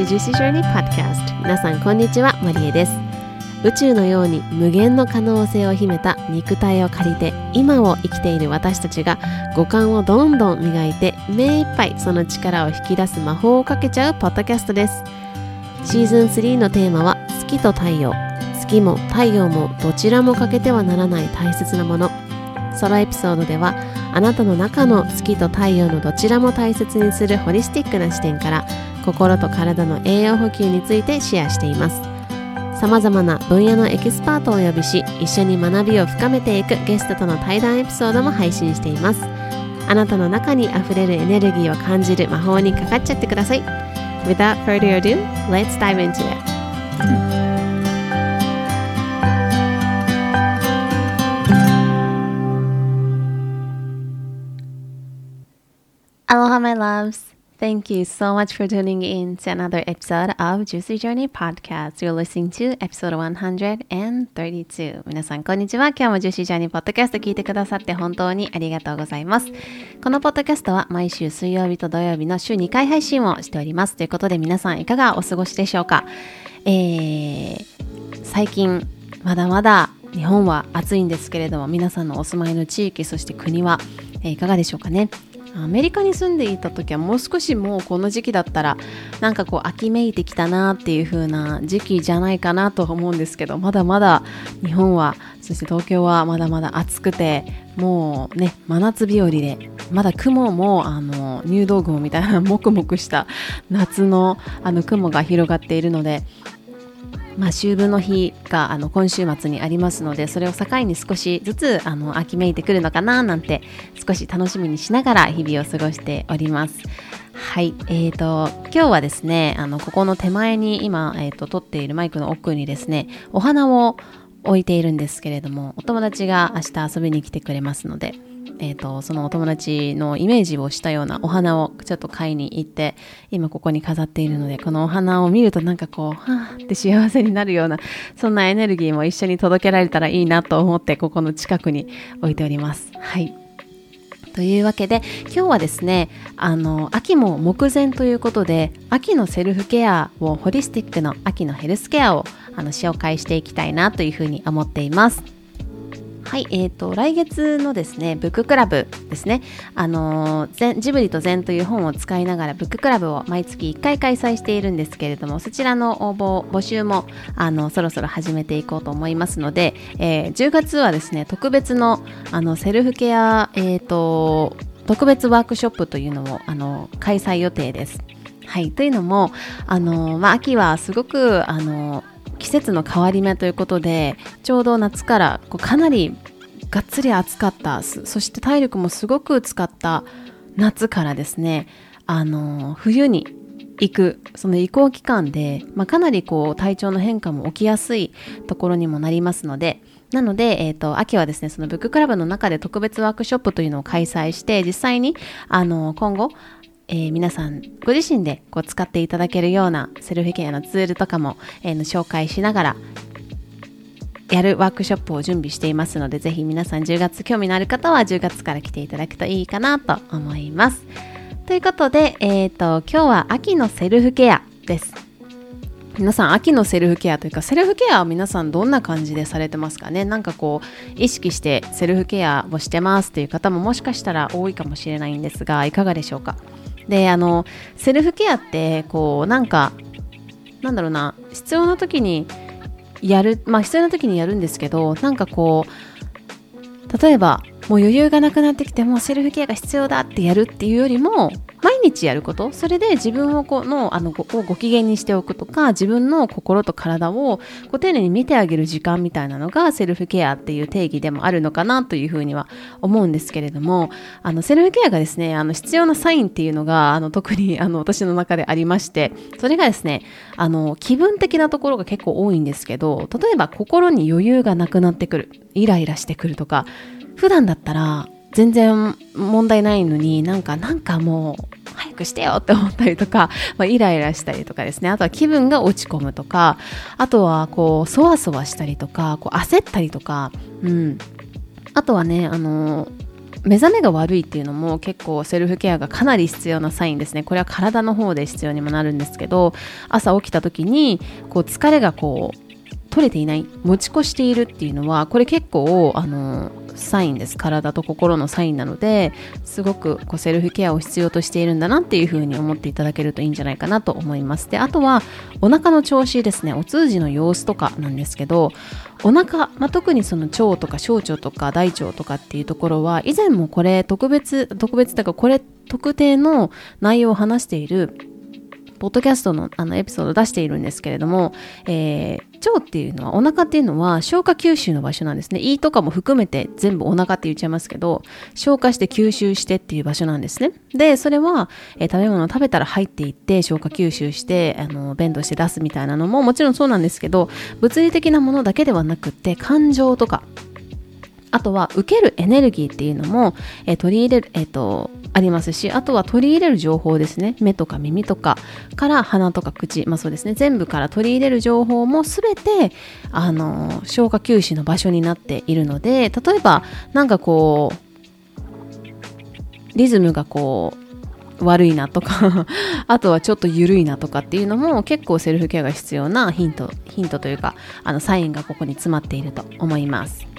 Welcome to Juicy Journey Podcast 皆さんこんにちはマリエです宇宙のように無限の可能性を秘めた肉体を借りて今を生きている私たちが五感をどんどん磨いて目いっぱいその力を引き出す魔法をかけちゃうポッドキャストですシーズン3のテーマは月と太陽月も太陽もどちらも欠けてはならない大切なものソロエピソードではあなたの中の月と太陽のどちらも大切にするホリスティックな視点から心と体の栄養補給についてシェアしています。さまざまな分野のエキスパートをお呼びし一緒に学びを深めていくゲストとの対談エピソードも配信しています。あなたの中にあふれるエネルギーを感じる魔法にかかっちゃってください。Without further ado, let's dive into it. My loves. Thank you so much for tuning in to another episode of Juicy Journey Podcast. You're listening to episode 132. 皆さん、こんにちは。今日も Juicy Journey Podcast 聞いてくださって本当にありがとうございます。このポッドキャストは毎週水曜日と土曜日の週2回配信をしております。ということで皆さんいかがお過ごしでしょうか？えー、最近まだまだ日本は暑いんですけれども皆さんのお住まいの地域そして国は、えー、いかがでしょうかね？アメリカに住んでいた時はもう少しもうこの時期だったらなんかこう秋めいてきたなっていう風な時期じゃないかなと思うんですけどまだまだ日本はそして東京はまだまだ暑くてもうね真夏日和でまだ雲もあの入道雲みたいなもくもくした夏のあの雲が広がっているのでまあ、秋分の日があの今週末にありますのでそれを境に少しずつあの秋めいてくるのかななんて少し楽しみにしながら日々を過ごしております。はい、えーと、今日はですねあのここの手前に今、えーと撮っているマイクの奥にですねお花を置いているんですけれどもお友達が明日遊びに来てくれますのでえーと、そのお友達のイメージをしたようなお花をちょっと買いに行って今ここに飾っているのでこのお花を見るとなんかこうはーって幸せになるようなそんなエネルギーも一緒に届けられたらいいなと思ってここの近くに置いております。はいというわけで今日はですねあの秋も目前ということで秋のセルフケアをホリスティックの秋のヘルスケアをあの紹介していきたいなというふうに思っています。はい、えーと、来月のですね、ブッククラブですね、あのー、ジブリと禅という本を使いながら、ブッククラブを毎月1回開催しているんですけれども、そちらの応募、募集も、あの、そろそろ始めていこうと思いますので、えー、10月はですね、特別の、あの、セルフケア、え、ー、と、特別ワークショップというのを、あの、開催予定です。はい、というのも、あのまあ、秋はすごくあの季節の変わり目ということでちょうど夏からこうかなりがっつり暑かったそして体力もすごく使った夏からですねあの冬に行くその移行期間で、まあ、かなりこう体調の変化も起きやすいところにもなりますのでなので、えっ、ー、と、秋はですね、そのブッククラブの中で特別ワークショップというのを開催して、実際に、あの、今後、えー、皆さんご自身でこう使っていただけるようなセルフケアのツールとかも、えー、紹介しながらやるワークショップを準備していますのでぜひ皆さん10月興味のある方は10月から来ていただくといいかなと思います。ということで、えーと、今日は秋のセルフケアです。皆さん秋のセルフケアというかセルフケアは皆さんどんな感じでされてますかね？なんかこう意識してセルフケアをしてますという方ももしかしたら多いかもしれないんですがいかがでしょうか？であのセルフケアってこうなんかなんだろうな必要な時にやるまあ必要な時にやるんですけどなんかこう例えばもう余裕がなくなってきてもうセルフケアが必要だってやるっていうよりも毎日やることそれで自分をこのあのごご機嫌にしておくとか自分の心と体をこう丁寧に見てあげる時間みたいなのがセルフケアっていう定義でもあるのかなというふうには思うんですけれどもあのセルフケアがですねあの必要なサインっていうのがあの特にあの私の中でありましてそれがですねあの気分的なところが結構多いんですけど例えば心に余裕がなくなってくるイライラしてくるとか普段だったら全然問題ないのになんかなんかもう早くしてよって思ったりとか、まあ、イライラしたりとかですね。あとは気分が落ち込むとかあとはこうそわそわしたりとかこう焦ったりとか、うん、あとはねあの目覚めが悪いっていうのも結構セルフケアがかなり必要なサインですね。これは体の方で必要にもなるんですけど朝起きた時にこう疲れがこう取れていない持ち越しているっていうのはこれ結構あのサインです。体と心のサインなのですごくこうセルフケアを必要としているんだなっていうふうに思っていただけるといいんじゃないかなと思います。であとはお腹の調子ですね。お通じの様子とかなんですけどお腹、まあ、特にその腸とか小腸とか大腸とかっていうところは以前もこれ特別特別だからこれ特定の内容を話しているポッドキャストのあのエピソードを出しているんですけれども、えー、腸っていうのは、お腹っていうのは消化吸収の場所なんですね。胃とかも含めて全部お腹って言っちゃいますけど、消化して吸収してっていう場所なんですね。で、それは、えー、食べ物を食べたら入っていって消化吸収して、あの、便として出すみたいなのももちろんそうなんですけど、物理的なものだけではなくて、感情とか、あとは受けるエネルギーっていうのも、えー、取り入れる、えっ、ー、と、ありますしあとは取り入れる情報ですね。目とか耳とかから鼻とか口まあそうですね。全部から取り入れる情報も全てあの消化吸収の場所になっているので例えばなんかこうリズムがこう悪いなとか あとはちょっと緩いなとかっていうのも結構セルフケアが必要なヒントヒントというかあのサインがここに詰まっていると思います。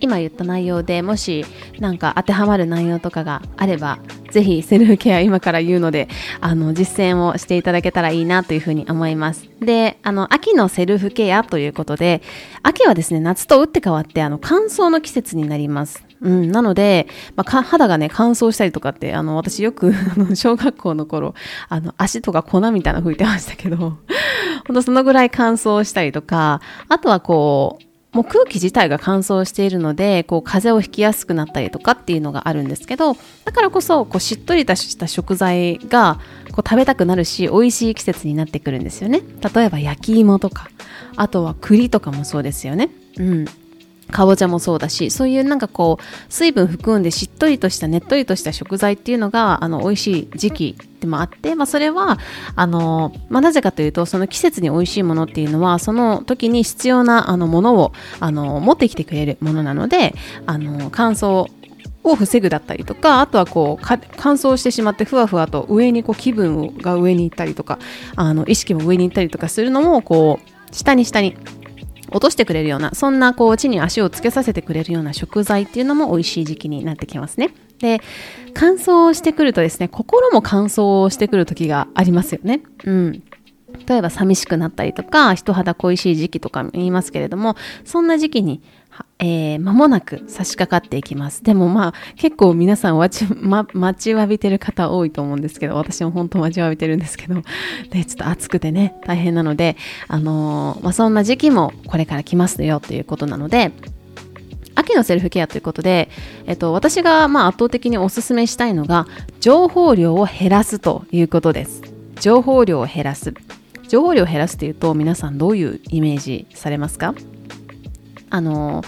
今言った内容でもしなんか当てはまる内容とかがあればぜひセルフケア今から言うのであの実践をしていただけたらいいなというふうに思います。であの秋のセルフケアということで秋はですね夏と打って変わってあの乾燥の季節になります。うん、なので、まあ、肌がね、乾燥したりとかって、あの、私よく、小学校の頃、あの、足とか粉みたいなの拭いてましたけど、ほんとそのぐらい乾燥したりとか、あとはこう、もう空気自体が乾燥しているのでこう風邪をひきやすくなったりとかっていうのがあるんですけどだからこそこうしっとりとした食材がこう食べたくなるし美味しい季節になってくるんですよね。例えば焼き芋とかあとは栗とかもそうですよね。うん。かぼちゃもそうだしそういうなんかこう水分含んでしっとりとしたねっとりとした食材っていうのがあの美味しい時期でもあって、まあ、それはあの、まあ、なぜかというとその季節に美味しいものっていうのはその時に必要なあのものをあの持ってきてくれるものなのであの乾燥を防ぐだったりとかあとはこう乾燥してしまってふわふわと上にこう気分が上に行ったりとかあの意識も上に行ったりとかするのもこう下に下に落としてくれるようなそんなこう地に足をつけさせてくれるような食材っていうのも美味しい時期になってきますね。で乾燥してくるとですね心も乾燥してくる時がありますよね。うん例えば寂しくなったりとか人肌恋しい時期とか言いますけれどもそんな時期にえー、間もなく差し掛かっていきます。でもまあ結構皆さん待ち,、ま、待ちわびてる方多いと思うんですけど、私も本当待ちわびてるんですけど、で、ちょっと暑くてね、大変なので、あのー、まあそんな時期もこれから来ますよということなので、秋のセルフケアということで、えっと、私がまあ圧倒的におすすめしたいのが、情報量を減らすということです。情報量を減らす。情報量を減らすというと、皆さんどういうイメージされますか？あの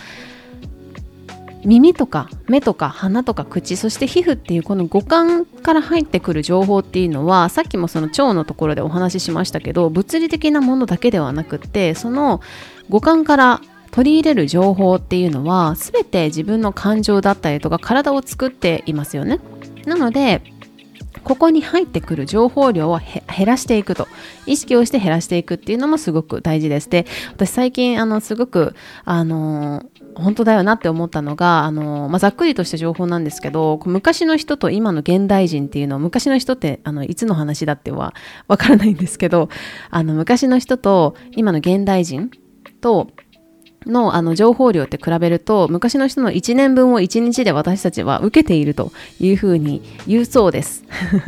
耳とか目とか鼻とか口そして皮膚っていうこの五感から入ってくる情報っていうのはさっきもその腸のところでお話ししましたけど物理的なものだけではなくってその五感から取り入れる情報っていうのは全て自分の感情だったりとか体を作っていますよね。なのでここに入ってくる情報量を減らしていくと。意識をして減らしていくっていうのもすごく大事です。で私最近あのすごくあの本当だよなって思ったのがあの、まあ、ざっくりとした情報なんですけど昔の人と今の現代人っていうのを昔の人ってあのいつの話だってはわからないんですけどあの昔の人と今の現代人とのあの情報量って比べると昔の人の1年分を1日で私たちは受けているというふうに言うそうです。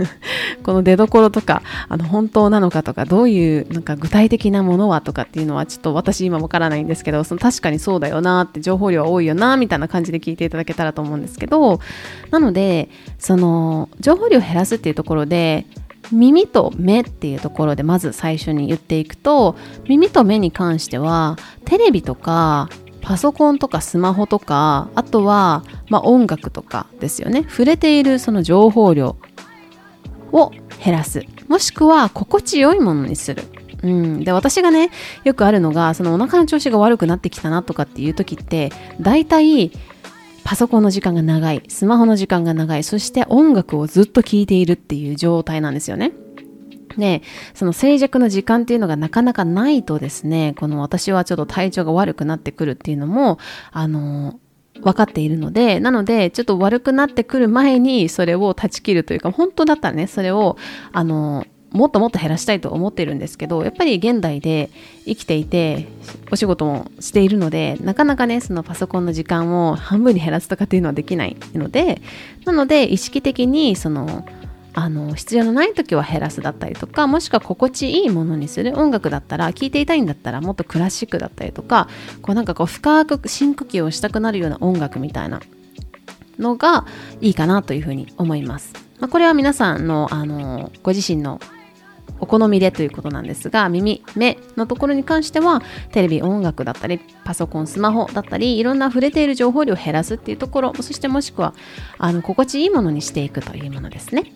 この出どころとかあの本当なのかとかどういうなんか具体的なものはとかっていうのはちょっと私今わからないんですけどその確かにそうだよなって情報量は多いよなみたいな感じで聞いていただけたらと思うんですけどなのでその情報量を減らすっていうところで耳と目っていうところでまず最初に言っていくと耳と目に関してはテレビとかパソコンとかスマホとかあとは、まあ、音楽とかですよね。触れているその情報量を減らす。もしくは心地よいものにする。うん、で私がねよくあるのがそのお腹の調子が悪くなってきたなとかっていう時って大体パソコンの時間が長い、スマホの時間が長い、そして音楽をずっと聴いているっていう状態なんですよね。で、その静寂の時間っていうのがなかなかないとですね、この私はちょっと体調が悪くなってくるっていうのも、あの、分かっているので、なので、ちょっと悪くなってくる前にそれを断ち切るというか、本当だったらね、それを、あの、もっともっと減らしたいと思ってるんですけど、やっぱり現代で生きていて、お仕事もしているので、なかなかね、そのパソコンの時間を半分に減らすとかっていうのはできないので、なので、意識的に、その、あの必要のない時は減らすだったりとかもしくは心地いいものにする音楽だったら聴いていたいんだったらもっとクラシックだったりとかこうなんかこう深く深呼吸をしたくなるような音楽みたいなのがいいかなというふうに思います。まあ、これは皆さんのあのご自身のお好みでということなんですが耳目のところに関してはテレビ音楽だったりパソコンスマホだったりいろんな触れている情報量を減らすっていうところそしてもしくはあの心地いいものにしていくというものですね。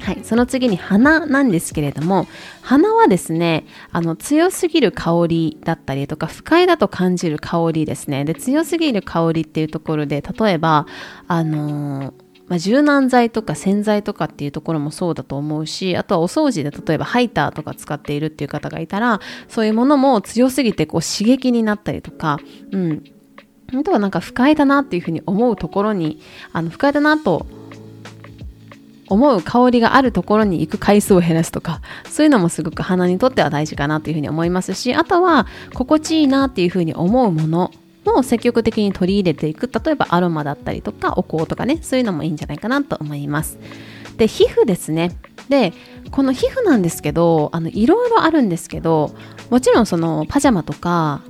はい、その次に鼻なんですけれども鼻はですねあの強すぎる香りだったりとか不快だと感じる香りですねで強すぎる香りっていうところで例えばあのーまあ、柔軟剤とか洗剤とかっていうところもそうだと思うしあとはお掃除で例えばハイターとか使っているっていう方がいたらそういうものも強すぎてこう刺激になったりとか、うん、あとはなんか不快だなっていうふうに思うところにあの不快だなと思う香りがあるところに行く回数を減らすとかそういうのもすごく鼻にとっては大事かなというふうに思いますしあとは心地いいなっていうふうに思うものも積極的に取り入れていく例えばアロマだったりとかお香とかねそういうのもいいんじゃないかなと思います。で皮膚ですね。でこの皮膚なんですけどあのいろいろあるんですけどもちろんそのパジャマとか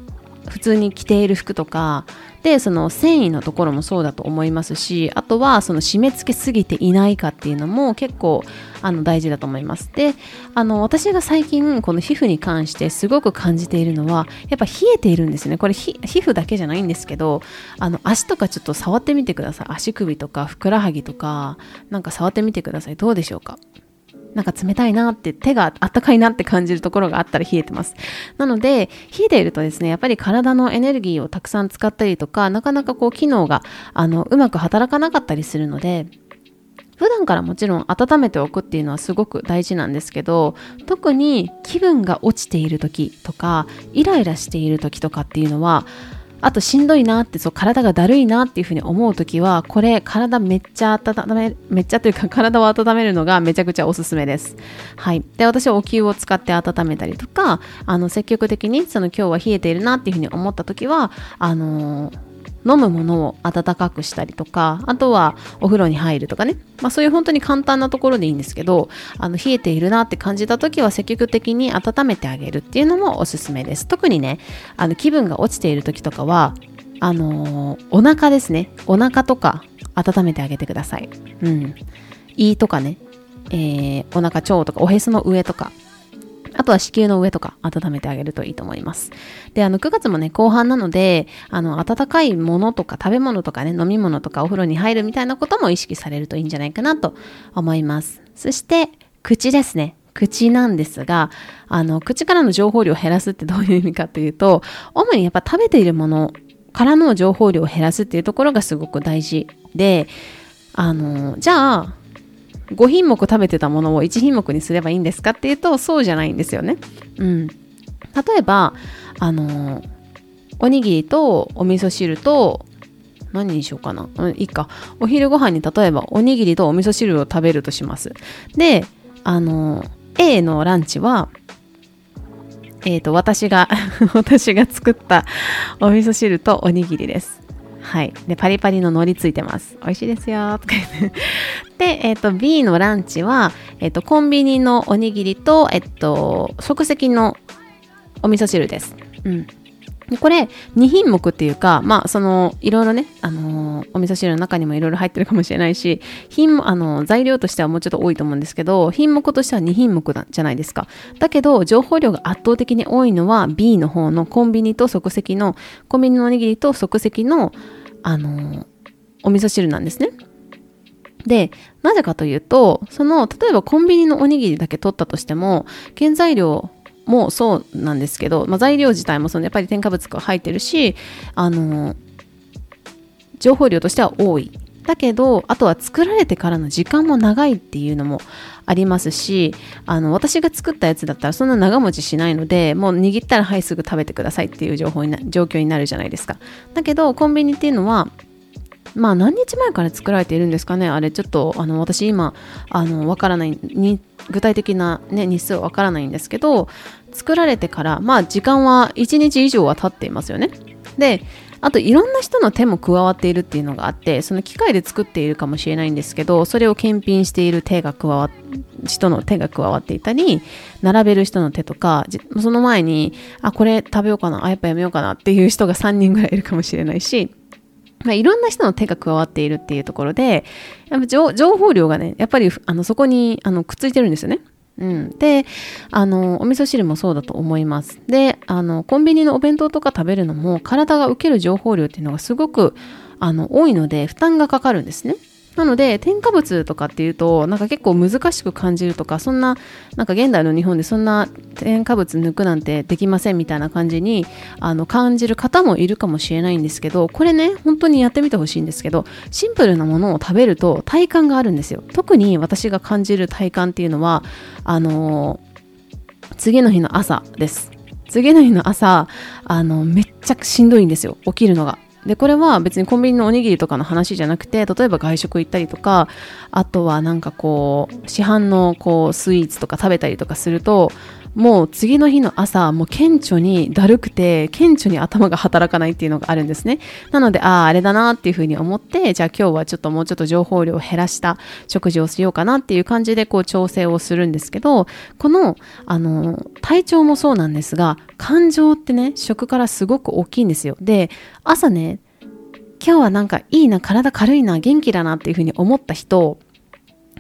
普通に着ている服とかでその繊維のところもそうだと思いますしあとはその締め付けすぎていないかっていうのも結構あの大事だと思います。であの私が最近この皮膚に関してすごく感じているのはやっぱ冷えているんですね。これ皮膚だけじゃないんですけどあの足とかちょっと触ってみてください。足首とかふくらはぎとかなんか触ってみてください。どうでしょうか？なんか冷たいなって手があったかいなって感じるところがあったら冷えてます。なので、冷えているとですね、やっぱり体のエネルギーをたくさん使ったりとか、なかなかこう機能があのうまく働かなかったりするので、普段からもちろん温めておくっていうのはすごく大事なんですけど特に気分が落ちている時とかイライラしている時とかっていうのはあとしんどいなってそう体がだるいなっていうふうに思う時はこれ体めっちゃ温めめっちゃというか 体を温めるのがめちゃくちゃおすすめです。はい。で私はお灸を使って温めたりとかあの積極的にその今日は冷えているなっていうふうに思った時はあのー飲むものを温かくしたりとか、あとはお風呂に入るとかね。まあそういう本当に簡単なところでいいんですけど、あの冷えているなって感じた時は積極的に温めてあげるっていうのもおすすめです。特にね、あの気分が落ちている時とかは、あのー、お腹ですね。お腹とか温めてあげてください。うん。胃とかね、えー、お腹腸とかおへその上とかあとは子宮の上とか温めてあげるといいと思います。で、あの、9月もね、後半なので、あの、温かいものとか食べ物とかね、飲み物とかお風呂に入るみたいなことも意識されるといいんじゃないかなと思います。そして、口ですね。口なんですが、あの、口からの情報量を減らすってどういう意味かというと、主にやっぱ食べているものからの情報量を減らすっていうところがすごく大事で、あの、じゃあ、5品目食べてたものを1品目にすればいいんですかっていうとそうじゃないんですよね。うん、例えばあのおにぎりとお味噌汁と何にしようかな、うん、いいか。お昼ご飯に例えばおにぎりとお味噌汁を食べるとします。であの A のランチはえっ、ー、と私が 私が作ったお味噌汁とおにぎりです。はい。で、パリパリの海苔ついてます。美味しいですよ。とか言って。で、えっ、ー、と、B のランチは、えっ、ー、と、コンビニのおにぎりと、えっ、ー、と、即席のお味噌汁です。うん。これ2品目っていうか、まあ、そのいろいろね、あのー、お味噌汁の中にもいろいろ入ってるかもしれないし品あのー、材料としてはもうちょっと多いと思うんですけど品目としては2品目じゃないですかだけど情報量が圧倒的に多いのは B の方のコンビニと即席のコンビニのおにぎりと即席のあの、お味噌汁なんですね。で、なぜかというと、その、例えばコンビニのおにぎりだけ取ったとしても、原材料もそうなんですけど、まあ、材料自体もそのやっぱり添加物が入ってるし、あの、情報量としては多い。だけどあとは作られてからの時間も長いっていうのもありますしあの私が作ったやつだったらそんな長持ちしないのでもう握ったらはいすぐ食べてくださいっていう情報にな状況になるじゃないですか。だけどコンビニっていうのはまあ何日前から作られているんですかね？あれちょっとあの私今あのわからない具体的な、ね、日数はわからないんですけど作られてからまあ時間は1日以上は経っていますよね。であといろんな人の手も加わっているっていうのがあってその機械で作っているかもしれないんですけどそれを検品している手が加わっ人の手が加わっていたり並べる人の手とかその前にあこれ食べようかなあやっぱやめようかなっていう人が3人ぐらいいるかもしれないしまあ、いろんな人の手が加わっているっていうところで、やっぱ情報量がね、やっぱりあのそこにあのくっついてるんですよね。うん、であのお味噌汁もそうだと思います。であのコンビニのお弁当とか食べるのも体が受ける情報量っていうのがすごくあの多いので負担がかかるんですね。なので添加物とかっていうとなんか結構難しく感じるとかそんななんか現代の日本でそんな添加物抜くなんてできませんみたいな感じにあの感じる方もいるかもしれないんですけどこれね本当にやってみてほしいんですけどシンプルなものを食べると体感があるんですよ。特に私が感じる体感っていうのはあの、次の日の朝です。次の日の朝あのめっちゃしんどいんですよ。起きるのが。でこれは別にコンビニのおにぎりとかの話じゃなくて例えば外食行ったりとかあとはなんかこう市販のこうスイーツとか食べたりとかするともう次の日の朝もう顕著にだるくて顕著に頭が働かないっていうのがあるんですね。なのであああれだなっていうふうに思ってじゃあ今日はちょっともうちょっと情報量を減らした食事をしようかなっていう感じでこう調整をするんですけどこのあの体調もそうなんですが感情ってね食からすごく大きいんですよ。で朝ね今日はなんかいいな体軽いな元気だなっていうふうに思った人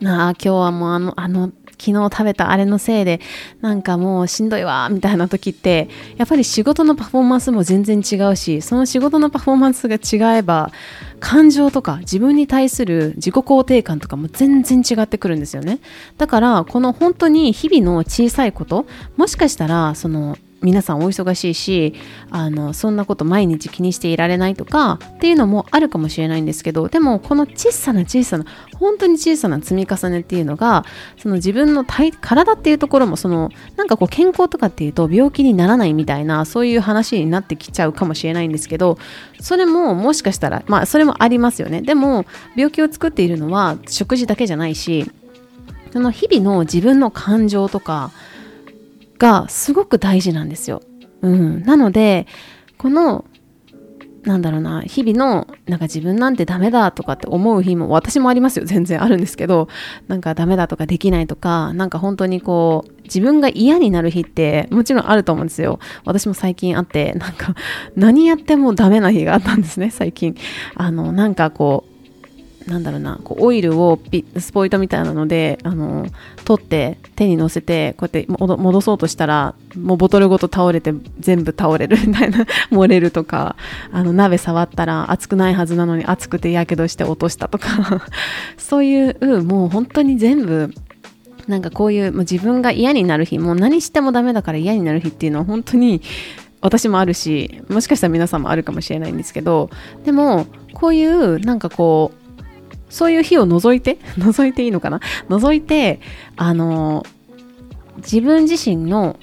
ああ今日はもうあのあの昨日食べたあれのせいでなんかもうしんどいわみたいな時ってやっぱり仕事のパフォーマンスも全然違うしその仕事のパフォーマンスが違えば感情とか自分に対する自己肯定感とかも全然違ってくるんですよね。だからこの本当に日々の小さいこともしかしたらその皆さんお忙しいしあのそんなこと毎日気にしていられないとかっていうのもあるかもしれないんですけどでもこの小さな小さな本当に小さな積み重ねっていうのがその自分の体体っていうところもそのなんかこう健康とかっていうと病気にならないみたいなそういう話になってきちゃうかもしれないんですけどそれももしかしたらまあそれもありますよね。でも病気を作っているのは食事だけじゃないしその日々の自分の感情とかがすごく大事なんですよ。うん。なので、この、なんだろうな、日々の、なんか自分なんてダメだとかって思う日も、私もありますよ。全然あるんですけど、なんかダメだとかできないとか、なんか本当にこう、自分が嫌になる日ってもちろんあると思うんですよ。私も最近あって、なんか何やってもダメな日があったんですね、最近。あの、なんかこう、なんだろうなこうオイルをピスポイトみたいなのであの取って手にのせてこうやって戻そうとしたらもうボトルごと倒れて全部倒れるみたいな 漏れるとかあの鍋触ったら熱くないはずなのに熱くてやけどして落としたとか そういうもう本当に全部なんかこういうもう自分が嫌になる日もう何してもダメだから嫌になる日っていうのは本当に私もあるしもしかしたら皆さんもあるかもしれないんですけどでもこういうなんかこうそういう日を除いて、除いていいのかな？除いて、あの、自分自身の、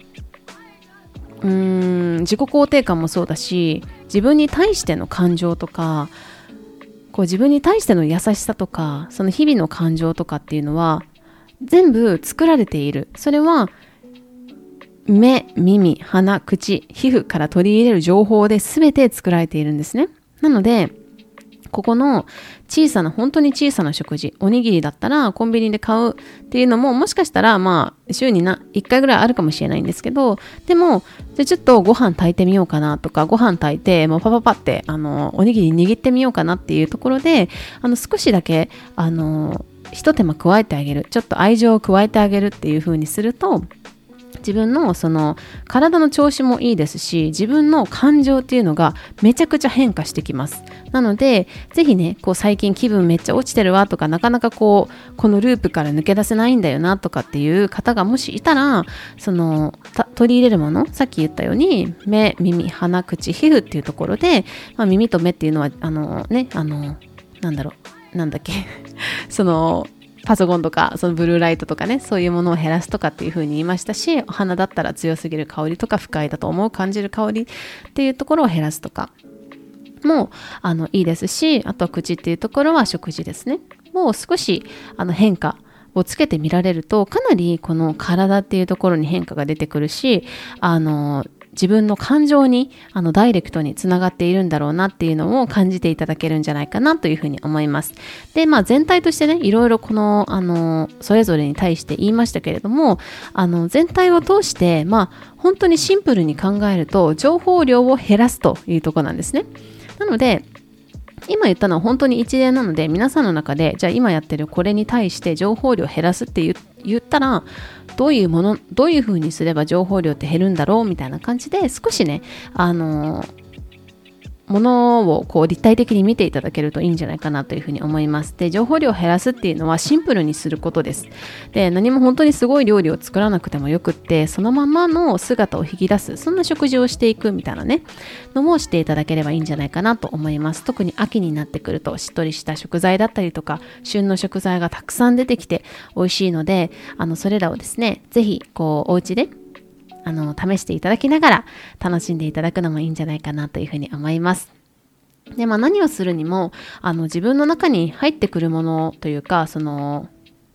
うーん、自己肯定感もそうだし、自分に対しての感情とか、こう自分に対しての優しさとか、その日々の感情とかっていうのは、全部作られている。それは、目、耳、鼻、口、皮膚から取り入れる情報で全て作られているんですね。なので、ここの小さな、本当に小さな食事、おにぎりだったらコンビニで買うっていうのも、もしかしたら、まあ、週にな1回ぐらいあるかもしれないんですけど、でも、じゃちょっとご飯炊いてみようかなとか、ご飯炊いて、もうパパパって、あの、おにぎり握ってみようかなっていうところで、あの、少しだけ、あの、一手間加えてあげる、ちょっと愛情を加えてあげるっていう風にすると、自分のその体の調子もいいですし自分の感情っていうのがめちゃくちゃ変化してきます。なのでぜひねこう最近気分めっちゃ落ちてるわとかなかなかこうこのループから抜け出せないんだよなとかっていう方がもしいたらその取り入れるものさっき言ったように目耳鼻口皮膚っていうところで、まあ、耳と目っていうのはあのねあのなんだろうなんだっけ。そのパソコンとかそのブルーライトとかねそういうものを減らすとかっていう風に言いましたしお花だったら強すぎる香りとか不快だと思う感じる香りっていうところを減らすとかもあのいいですしあとは口っていうところは食事ですね。もう少しあの変化をつけてみられるとかなりこの体っていうところに変化が出てくるしあの自分の感情にあのダイレクトにつながっているんだろうなっていうのを感じていただけるんじゃないかなというふうに思います。で、まあ全体としてね、いろいろこの、あの、それぞれに対して言いましたけれども、あの、全体を通して、まあ本当にシンプルに考えると、情報量を減らすというとこなんですね。なので、今言ったのは本当に一例なので皆さんの中でじゃあ今やってるこれに対して情報量減らすって言ったらどういうものどういうふうにすれば情報量って減るんだろうみたいな感じで少しねあのものをこう立体的に見ていただけるといいんじゃないかなというふうに思います。で、情報量を減らすっていうのはシンプルにすることです。で、何も本当にすごい料理を作らなくてもよくって、そのままの姿を引き出す、そんな食事をしていくみたいなね、のもしていただければいいんじゃないかなと思います。特に秋になってくると、しっとりした食材だったりとか、旬の食材がたくさん出てきて美味しいので、あの、それらをですね、ぜひ、こう、お家であの、試していただきながら楽しんでいただくのもいいんじゃないかなというふうに思います。で、まあ何をするにも、あの、自分の中に入ってくるものというか、その、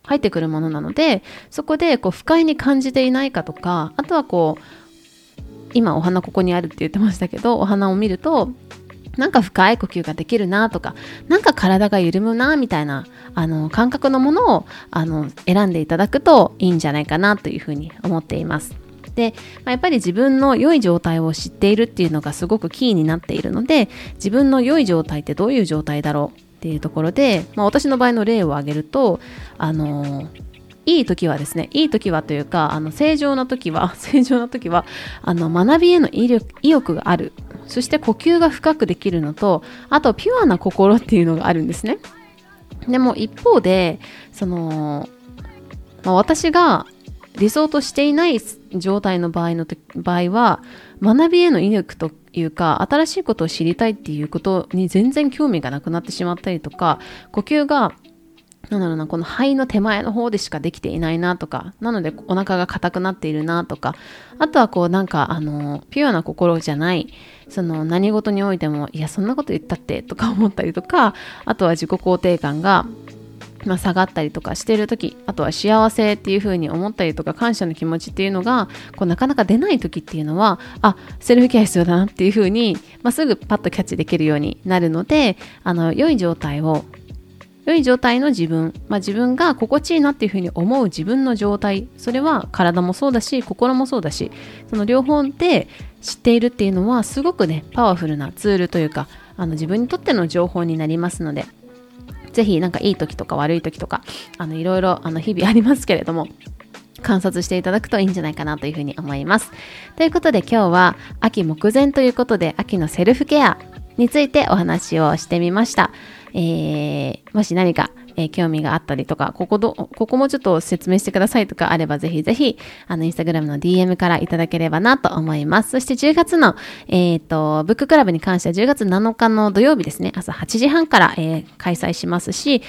入ってくるものなので、そこでこう不快に感じていないかとか、あとはこう、今お花ここにあるって言ってましたけど、お花を見ると、なんか深い呼吸ができるなとか、なんか体が緩むなみたいな、あの、感覚のものを、あの、選んでいただくといいんじゃないかなというふうに思っています。で、まあ、やっぱり自分の良い状態を知っているっていうのがすごくキーになっているので自分の良い状態ってどういう状態だろうっていうところで、まあ、私の場合の例を挙げるとあのいい時はですね、いい時はというか、あの正常な時は、正常な時は、あの学びへの意欲がある。そして呼吸が深くできるのと、あとピュアな心っていうのがあるんですね。でも一方で、その、まあ、私が理想としていない状態の場合の場合は学びへの意欲というか新しいことを知りたいっていうことに全然興味がなくなってしまったりとか呼吸がなんだろうな、この肺の手前の方でしかできていないなとか、なのでお腹が硬くなっているなとか、あとはこうなんかあの、ピュアな心じゃない、その何事においても、いや、そんなこと言ったってとか思ったりとか、あとは自己肯定感がまあ、下がったりとかしてる時あとは幸せっていう風に思ったりとか感謝の気持ちっていうのがこうなかなか出ない時っていうのはあセルフケア必要だなっていう風に、まあ、すぐパッとキャッチできるようになるのであの良い状態を良い状態の自分、まあ、自分が心地いいなっていうふうに思う自分の状態それは体もそうだし心もそうだしその両方で知っているっていうのはすごくねパワフルなツールというかあの自分にとっての情報になりますのでぜひなんかいい時とか悪い時とか、あのいろいろあの日々ありますけれども、観察していただくといいんじゃないかなというふうに思います。ということで今日は秋目前ということで秋のセルフケアについてお話をしてみました。えー、もし何かえー、興味があったりとか、ここど、ここもちょっと説明してくださいとかあれば、ぜひぜひ、あの、インスタグラムの DM からいただければなと思います。そして10月の、えっ、ー、と、ブッククラブに関しては10月7日の土曜日ですね、朝8時半から、えー、開催しますし、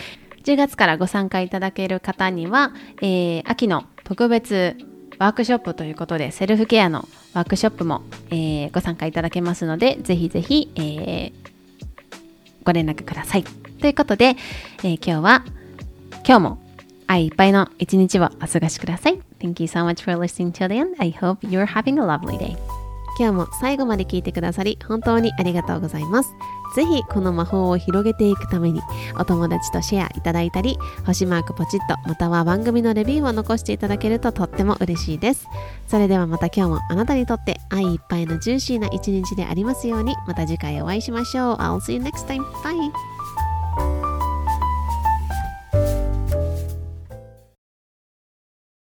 10月からご参加いただける方には、えー、秋の特別ワークショップということで、セルフケアのワークショップも、えー、ご参加いただけますので、ぜひぜひ、えー、ご連絡ください。ということで、えー、今日は今日も愛いっぱいの一日をお過ごしください。Thank you so much for listening till the end. I hope you're having a lovely day. 今日も最後まで聞いてくださり本当にありがとうございます。ぜひこの魔法を広げていくためにお友達とシェアいただいたり星マークポチッとまたは番組のレビューを残していただけるととっても嬉しいです。それではまた今日もあなたにとって愛いっぱいのジューシーな一日でありますようにまた次回お会いしましょう。I'll see you next time. Bye!